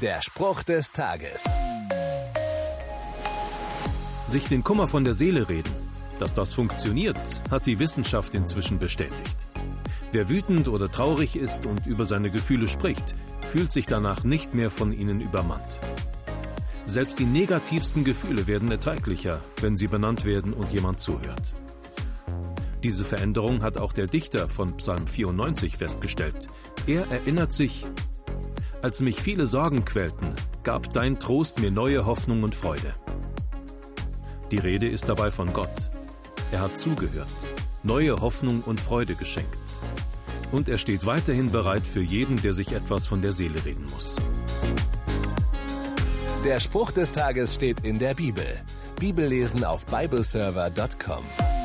Der Spruch des Tages. Sich den Kummer von der Seele reden. Dass das funktioniert, hat die Wissenschaft inzwischen bestätigt. Wer wütend oder traurig ist und über seine Gefühle spricht, fühlt sich danach nicht mehr von ihnen übermannt. Selbst die negativsten Gefühle werden erträglicher, wenn sie benannt werden und jemand zuhört. Diese Veränderung hat auch der Dichter von Psalm 94 festgestellt. Er erinnert sich, als mich viele Sorgen quälten, gab dein Trost mir neue Hoffnung und Freude. Die Rede ist dabei von Gott. Er hat zugehört, neue Hoffnung und Freude geschenkt. Und er steht weiterhin bereit für jeden, der sich etwas von der Seele reden muss. Der Spruch des Tages steht in der Bibel. Bibellesen auf bibleserver.com.